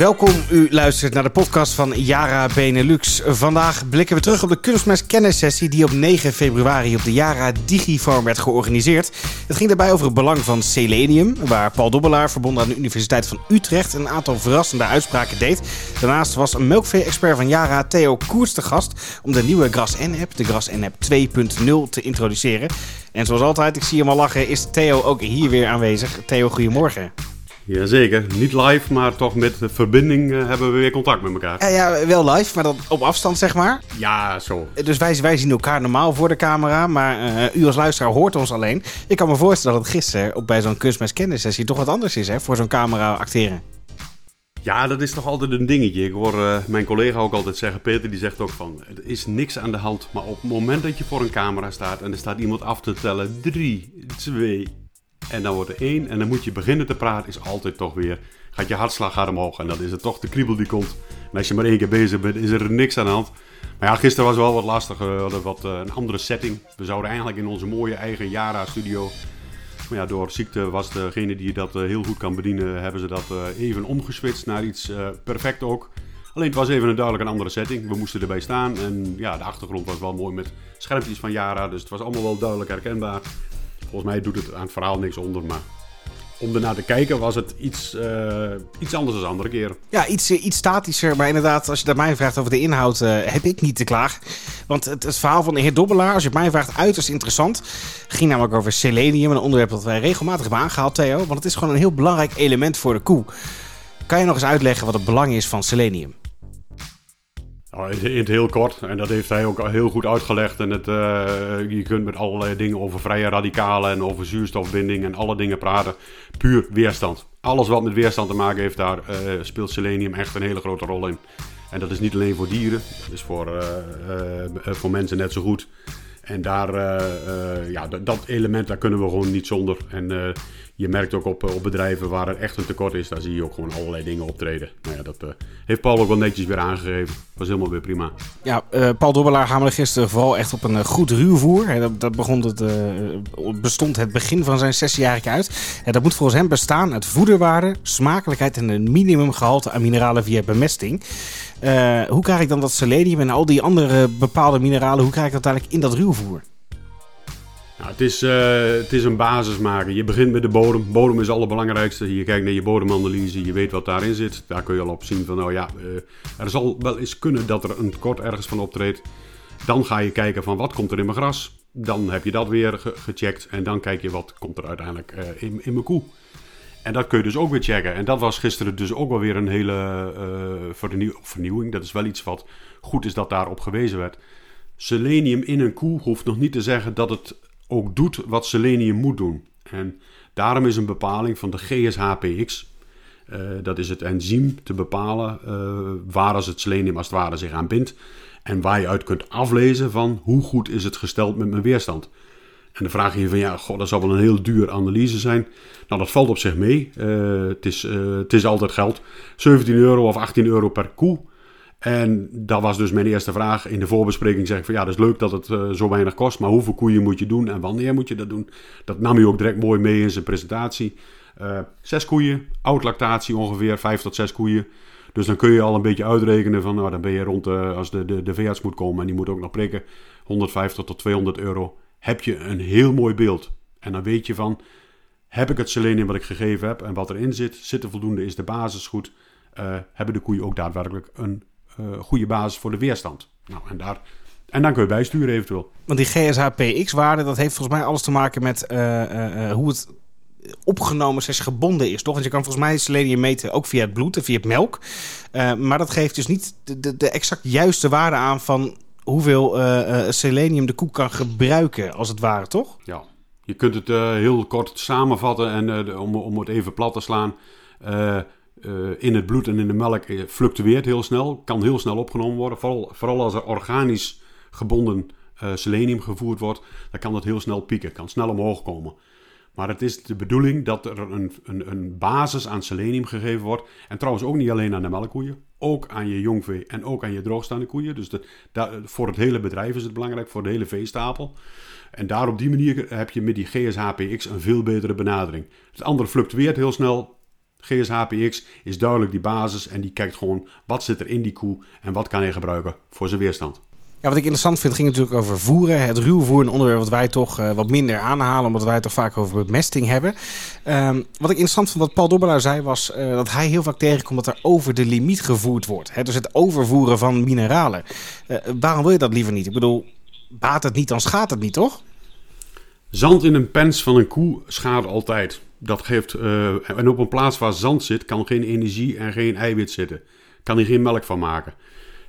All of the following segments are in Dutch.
Welkom, u luistert naar de podcast van Yara Benelux. Vandaag blikken we terug op de kunstmest kennissessie die op 9 februari op de Yara Digifarm werd georganiseerd. Het ging daarbij over het belang van selenium, waar Paul Dobbelaar, verbonden aan de Universiteit van Utrecht, een aantal verrassende uitspraken deed. Daarnaast was een melkvee-expert van Yara, Theo Koers, te gast om de nieuwe Gras N-app, de Gras N-app 2.0, te introduceren. En zoals altijd, ik zie hem al lachen, is Theo ook hier weer aanwezig. Theo, goedemorgen. Jazeker, niet live, maar toch met de verbinding uh, hebben we weer contact met elkaar. Ja, ja, wel live, maar dan op afstand zeg maar. Ja, zo. Dus wij, wij zien elkaar normaal voor de camera, maar uh, u als luisteraar hoort ons alleen. Ik kan me voorstellen dat het gisteren ook bij zo'n kunstmest kennissessie toch wat anders is hè, voor zo'n camera acteren. Ja, dat is toch altijd een dingetje. Ik hoor uh, mijn collega ook altijd zeggen, Peter die zegt ook van... Er is niks aan de hand, maar op het moment dat je voor een camera staat... en er staat iemand af te tellen, drie, twee, en dan wordt er één. En dan moet je beginnen te praten. Is altijd toch weer. Gaat je hartslag gaat omhoog. En dan is het toch de kriebel die komt. En als je maar één keer bezig bent, is er niks aan de hand. Maar ja, gisteren was wel wat lastig. We hadden wat uh, een andere setting. We zouden eigenlijk in onze mooie eigen Yara-studio. Maar ja, door ziekte was degene die dat uh, heel goed kan bedienen. Hebben ze dat uh, even omgeswitcht naar iets perfect ook. Alleen het was even een duidelijk een andere setting. We moesten erbij staan. En ja, de achtergrond was wel mooi met schermpjes van Yara. Dus het was allemaal wel duidelijk herkenbaar. Volgens mij doet het aan het verhaal niks onder, maar om ernaar te kijken was het iets, uh, iets anders dan andere keren. Ja, iets, iets statischer. Maar inderdaad, als je mij vraagt over de inhoud, uh, heb ik niet te klagen. Want het, het, verhaal van de heer Dobbelaar, als je het mij vraagt, uiterst interessant. Ging namelijk over selenium, een onderwerp dat wij regelmatig hebben aangehaald, Theo. Want het is gewoon een heel belangrijk element voor de koe. Kan je nog eens uitleggen wat het belang is van selenium? Nou, in het heel kort, en dat heeft hij ook heel goed uitgelegd. En het, uh, je kunt met allerlei dingen over vrije radicalen en over zuurstofbinding en alle dingen praten. Puur weerstand. Alles wat met weerstand te maken heeft, daar uh, speelt selenium echt een hele grote rol in. En dat is niet alleen voor dieren, dat is voor, uh, voor mensen net zo goed. En daar, ja, dat, dat, element, daar kunnen we gewoon niet zonder. En je merkt ook op, op bedrijven waar er echt een tekort is, daar zie je ook gewoon allerlei dingen optreden. Nou ja, dat uh, heeft Paul ook wel netjes weer aangegeven. Was helemaal weer prima. Ja, uh, Paul Dobbelaar hamerde gisteren vooral echt op een goed ruwvoer. Dat, dat begon het, bestond het begin van zijn sessiejarig uit. En dat moet volgens hem bestaan uit voederwaarde, smakelijkheid en een minimumgehalte aan mineralen via bemesting. hoe krijg ik dan dat selenium en al die andere bepaalde mineralen, hoe krijg ik dat eigenlijk in dat ruwvoer? Het, is, uh, het is een basis maken. Je begint met de bodem. Bodem is het allerbelangrijkste. Je kijkt naar je bodemanalyse, je weet wat daarin zit. Daar kun je al op zien van, nou ja, uh, er zal wel eens kunnen dat er een tekort ergens van optreedt. Dan ga je kijken van, wat komt er in mijn gras? Dan heb je dat weer ge gecheckt. En dan kijk je, wat komt er uiteindelijk uh, in, in mijn koe? En dat kun je dus ook weer checken. En dat was gisteren dus ook wel weer een hele vernieuw vernieuwing. Dat is wel iets wat goed is dat daarop gewezen werd. Selenium in een koe hoeft nog niet te zeggen dat het ook doet wat selenium moet doen. En daarom is een bepaling van de GSHPX, uh, dat is het enzym te bepalen uh, waar als het selenium als het ware zich aan bindt. En waar je uit kunt aflezen van hoe goed is het gesteld met mijn weerstand. En dan vraag je je van ja, god, dat zal wel een heel duur analyse zijn. Nou, dat valt op zich mee. Uh, het, is, het is altijd geld. 17 euro of 18 euro per koe. En dat was dus mijn eerste vraag. In de voorbespreking zeg ik van ja, dat is leuk dat het uh, zo weinig kost, maar hoeveel koeien moet je doen en wanneer moet je dat doen? Dat nam u ook direct mooi mee in zijn presentatie. Uh, zes koeien, oud lactatie ongeveer, vijf tot zes koeien. Dus dan kun je al een beetje uitrekenen van nou, dan ben je rond, als de, de, de veearts moet komen en die moet ook nog prikken, 150 tot 200 euro. Heb je een heel mooi beeld. En dan weet je van, heb ik het selenium wat ik gegeven heb en wat erin zit, zit er voldoende, is de basis goed. hebben de koeien ook daadwerkelijk een goede basis voor de weerstand. Nou, en, daar, en dan kun je bijsturen eventueel. Want die GSHPX-waarde, dat heeft volgens mij alles te maken met uh, uh, hoe het opgenomen, zeg gebonden is, toch? Want je kan volgens mij selenium meten ook via het bloed en via het melk. maar dat geeft dus niet de, de, de, exact juiste waarde aan van hoeveel selenium de koek kan gebruiken, als het ware, toch? Ja, je kunt het heel kort samenvatten en om, om het even plat te slaan uh, in het bloed en in de melk eh, fluctueert heel snel, kan heel snel opgenomen worden. Vooral, vooral als er organisch gebonden uh, selenium gevoerd wordt, dan kan dat heel snel pieken, kan snel omhoog komen. Maar het is de bedoeling dat er een, een, een basis aan selenium gegeven wordt. En trouwens ook niet alleen aan de melkkoeien, ook aan je jongvee en ook aan je droogstaande koeien. Dus voor het hele bedrijf is het belangrijk, voor de hele veestapel. En daar op die manier heb je met die GSHPX een veel betere benadering. Het andere fluctueert heel snel, GSHPX is duidelijk die basis en die kijkt gewoon wat zit er in die koe en wat kan hij gebruiken voor zijn weerstand. Ja, wat ik interessant vind, ging natuurlijk over voeren. Het ruwvoer, een onderwerp wat wij toch uh, wat minder aanhalen, omdat wij het toch vaak over bemesting hebben. Um, wat ik interessant vond, wat Paul Dobbelaar zei, was uh, dat hij heel vaak tegenkomt dat er over de limiet gevoerd wordt. Dus het overvoeren van mineralen. Uh, waarom wil je dat liever niet? Ik bedoel, baat het niet, dan schaadt het niet, toch? Zand in een pens van een koe schaadt altijd. Dat geeft, en op een plaats waar zand zit, kan geen energie en geen eiwit zitten. Kan hij geen melk van maken.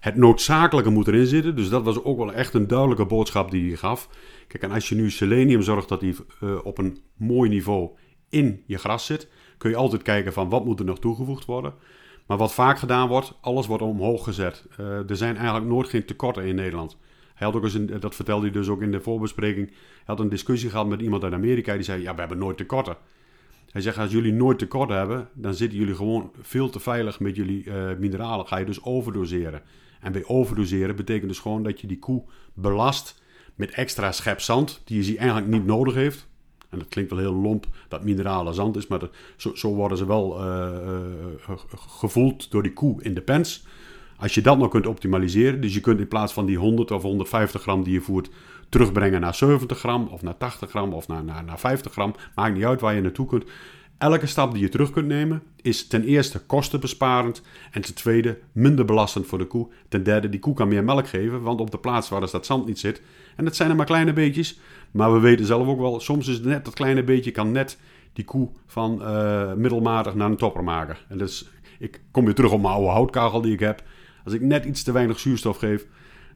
Het noodzakelijke moet erin zitten. Dus dat was ook wel echt een duidelijke boodschap die hij gaf. Kijk, en als je nu selenium zorgt dat die uh, op een mooi niveau in je gras zit, kun je altijd kijken van wat moet er nog toegevoegd worden. Maar wat vaak gedaan wordt, alles wordt omhoog gezet. Uh, er zijn eigenlijk nooit geen tekorten in Nederland. Hij had ook eens een, dat vertelde hij dus ook in de voorbespreking. Hij had een discussie gehad met iemand uit Amerika die zei: Ja, we hebben nooit tekorten. Hij zegt: Als jullie nooit tekort hebben, dan zitten jullie gewoon veel te veilig met jullie uh, mineralen. Ga je dus overdoseren. En bij overdoseren betekent dus gewoon dat je die koe belast met extra schep zand, die je eigenlijk niet nodig heeft. En dat klinkt wel heel lomp dat minerale zand is, maar zo, zo, worden ze wel uh, uh, gevoeld door die koe in de pens. Als je dat nog kunt optimaliseren, dus je kunt in plaats van die 100 of 150 gram die je voert, terugbrengen naar 70 gram of naar 80 gram of naar, naar, naar 50 gram, maakt niet uit waar je naartoe kunt. Elke stap die je terug kunt nemen is ten eerste kostenbesparend en ten tweede minder belastend voor de koe. Ten derde, die koe kan meer melk geven, want op de plaats waar dus dat zand niet zit, en dat zijn er maar kleine beetjes, maar we weten zelf ook wel, soms is net dat kleine beetje kan net die koe van uh, middelmatig naar een topper maken. En dus, ik kom weer terug op mijn oude houtkachel die ik heb. Als ik net iets te weinig zuurstof geef,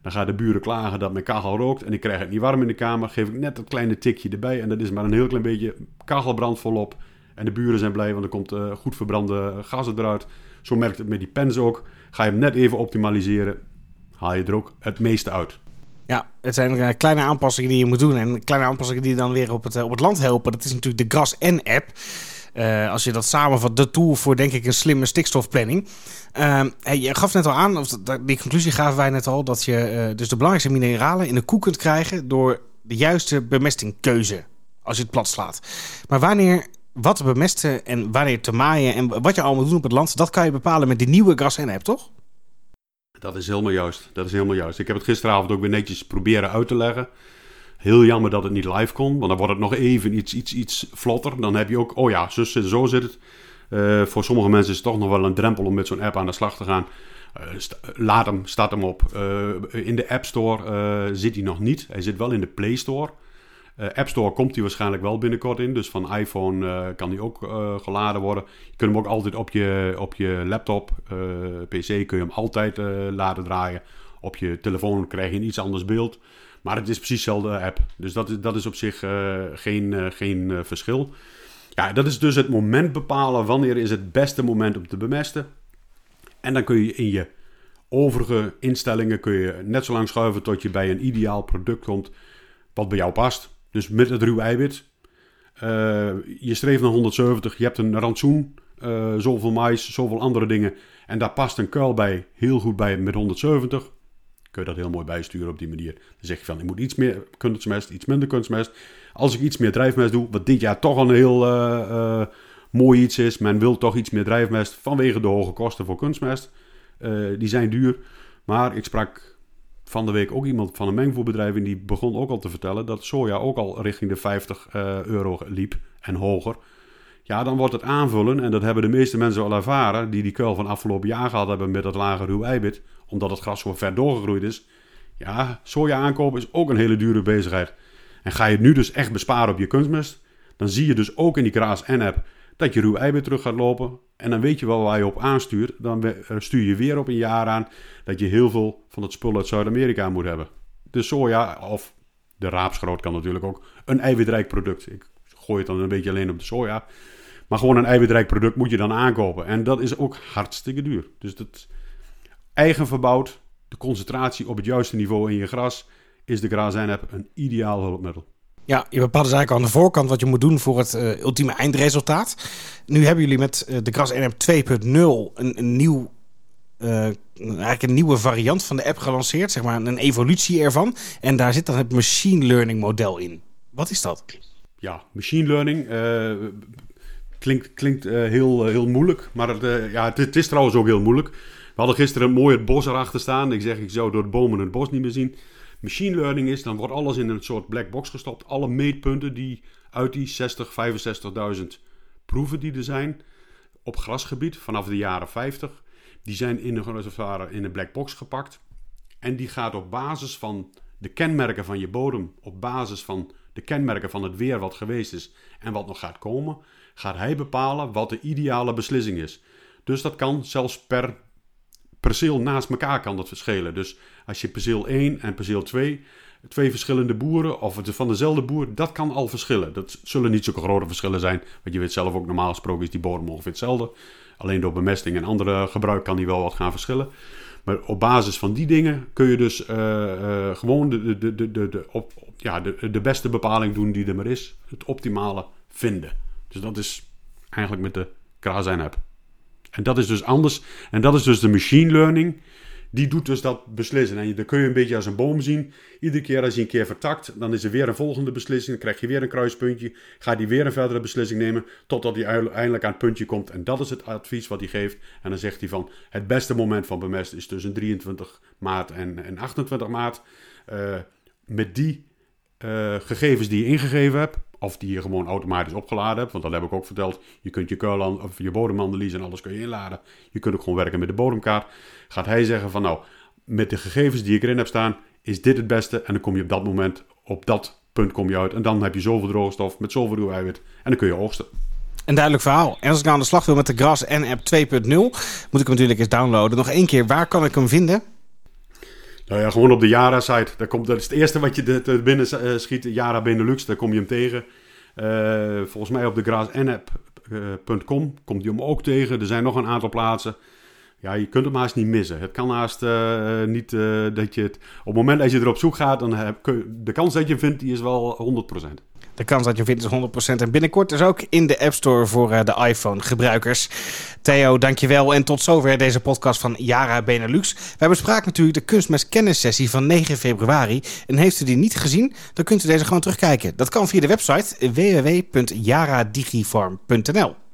dan gaan de buren klagen dat mijn kachel rookt en ik krijg het niet warm in de kamer. Geef ik net dat kleine tikje erbij en dat is maar een heel klein beetje kachelbrand volop. En de buren zijn blij, want er komt uh, goed verbrande gas eruit. Zo merkt het met die pens ook. Ga je hem net even optimaliseren, haal je er ook het meeste uit. Ja, het zijn uh, kleine aanpassingen die je moet doen. En kleine aanpassingen die dan weer op het, uh, op het land helpen. Dat is natuurlijk de Gras N-app. Uh, als je dat samenvat, de tool voor denk ik een slimme stikstofplanning. Hey, je gaf net al aan, of die conclusie gaven wij net al, dat je dus de belangrijkste mineralen in de koe kunt krijgen door de juiste bemestingkeuze. Als je het plat slaat. Maar wanneer wat te bemesten en wanneer te maaien en wat je allemaal doen op het land, dat kan je bepalen met die nieuwe gras en app, toch? Dat is helemaal juist. Dat is helemaal juist. Ik heb het gisteravond ook weer netjes proberen uit te leggen. Heel jammer dat het niet live kon, want dan wordt het nog even iets, iets, iets vlotter. Dan heb je ook, oh ja, zit, zo zit het. Uh, voor sommige mensen is het toch nog wel een drempel om met zo'n app aan de slag te gaan. Uh, laat hem, start hem op. Uh, in de App Store zit hij nog niet. Hij zit wel in de Play Store. App Store komt die waarschijnlijk wel binnenkort in. Dus van iPhone kan die ook geladen worden. Je kunt hem ook altijd op je, op je laptop, PC kun je hem altijd laten draaien. Op je telefoon krijg je een iets anders beeld. Maar het is precies dezelfde app. Dus dat is, dat is op zich geen, geen verschil. Ja, dat is dus het moment bepalen. Wanneer is het beste moment om te bemesten. En dan kun je in je overige instellingen kun je net zo lang schuiven tot je bij een ideaal product komt wat bij jou past. Dus met het ruwe eiwit. Je streeft naar 170, je hebt een rantsoen, zoveel mais, zoveel andere dingen. En daar past een kuil bij, heel goed bij met 170. Kun je dat heel mooi bijsturen op die manier. Dan zeg je van, ik moet iets meer kunstmest, iets minder kunstmest. Als ik iets meer drijfmest doe, wat dit jaar toch een heel uh, mooi iets is. Men wil toch iets meer drijfmest vanwege de hoge kosten voor kunstmest. die zijn duur. Maar ik sprak van de week ook iemand van een mengvoerbedrijf en die begon ook al te vertellen dat soja ook al richting de 50 uh, eh, euro liep en hoger. Ja, dan wordt het aanvullen, en dat hebben de meeste mensen al ervaren, die die kuil van afgelopen jaar gehad hebben met dat lage ruw eiwit, omdat het gras zo ver doorgegroeid is. Ja, soja aankopen is ook een hele dure bezigheid. En ga je het nu dus echt besparen op je kunstmest, dan zie je dus ook in die Kraas N-app dat je ruw eiwit terug gaat lopen. En dan weet je wel waar je op aanstuurt. Dan stuur je weer op een jaar aan dat je heel veel van het spul uit Zuid-Amerika moet hebben. De soja, of de raapsgroot kan natuurlijk ook, een eiwitrijk product. Gooi het dan een beetje alleen op de soja. Maar gewoon een eiwitrijk product moet je dan aankopen. En dat is ook hartstikke duur. Dus dat eigen verbouwd, de concentratie op het juiste niveau in je gras, is de Grazijn-app een ideaal hulpmiddel. Ja, je bepaalt dus eigenlijk aan de voorkant wat je moet doen voor het uh, ultieme eindresultaat. Nu hebben jullie met uh, de Gras NM 2.0 een, nieuw uh, eigenlijk een nieuwe variant van de app gelanceerd, zeg maar een evolutie ervan. En daar zit dan het machine learning model in. Wat is dat? Ja, machine learning Klinkt, klinkt heel, heel moeilijk, maar het, ja, het, is trouwens ook heel moeilijk. We hadden gisteren mooi bos erachter staan. Ik zeg, ik zou door de bomen het bos niet meer zien. Machine learning is, dan wordt alles in een soort black box gestopt. Alle meetpunten die uit die 60, 65.000 proeven die er zijn op grasgebied vanaf de jaren 50, die zijn in een, in een black box gepakt. En die gaat op basis van de kenmerken van je bodem, op basis van de kenmerken van het weer wat geweest is en wat nog gaat komen, gaat hij bepalen wat de ideale beslissing is. Dus dat kan zelfs per perceel naast elkaar kan dat verschillen. Dus als je perceel 1 en perceel 2, twee verschillende boeren of het van dezelfde boer, dat kan al verschillen. Dat zullen niet zulke grote verschillen zijn, want je weet zelf ook normaal gesproken is die bodem ongeveer hetzelfde. Alleen door bemesting en andere gebruik kan die wel wat gaan verschillen. Maar op basis van die dingen kun je dus uh, uh, gewoon de, de, de, de, de, op, ja, de, de beste bepaling doen die er maar is. Het optimale vinden. Dus dat is eigenlijk met de Krazen app. En dat is dus anders. En dat is dus de machine learning. Die doet dus dat beslissen. En dan kun je een beetje als een boom zien. Iedere keer als je een keer vertakt, dan is er weer een volgende beslissing. Dan krijg je weer een kruispuntje. Gaat hij weer een verdere beslissing nemen. Totdat hij eindelijk aan het puntje komt. En dat is het advies wat hij geeft. En dan zegt hij van: het beste moment van bemesten is tussen 23 maart en, en 28 maart. Uh, met die uh, gegevens die je ingegeven hebt, of die je gewoon automatisch opgeladen hebt. Want dat heb ik ook verteld. Je kunt je, keulan, of je bodemanalyse en alles kun je inladen. Je kunt ook gewoon werken met de bodemkaart. Gaat hij zeggen van nou, met de gegevens die ik erin heb staan, is dit het beste. En dan kom je op dat moment, op dat punt kom je uit. En dan heb je zoveel droogstof met zoveel ruweiwit. En dan kun je oogsten. Een duidelijk verhaal. En als ik nou aan de slag wil met de Gras N-app 2.0, moet ik hem natuurlijk eens downloaden. Nog één keer, waar kan ik hem vinden? Nou ja, gewoon op de Yara-site. Dat, komt, dat is het eerste wat je er binnen uh, schiet. Yara Benelux, daar kom je hem tegen. Uh, volgens mij op de grasnapp.com uh, komt je hem ook tegen. Er zijn nog een aantal plaatsen. Ja, je kunt hem haast niet missen. Het kan haast niet dat je het... Op het moment dat je erop zoek gaat, dan heb, de kans dat je hem vindt, die is wel 100%. De kans dat je vindt is 100%. En binnenkort dus ook in de App Store voor uh, de iPhone-gebruikers. Theo, dankjewel. En tot zover deze podcast van Yara Benelux. Wij bespraken natuurlijk de kunstmest kennissessie van 9 februari. En heeft u die niet gezien, dan kunt u deze gewoon terugkijken. Dat kan via de website www.jaradigifarm.nl.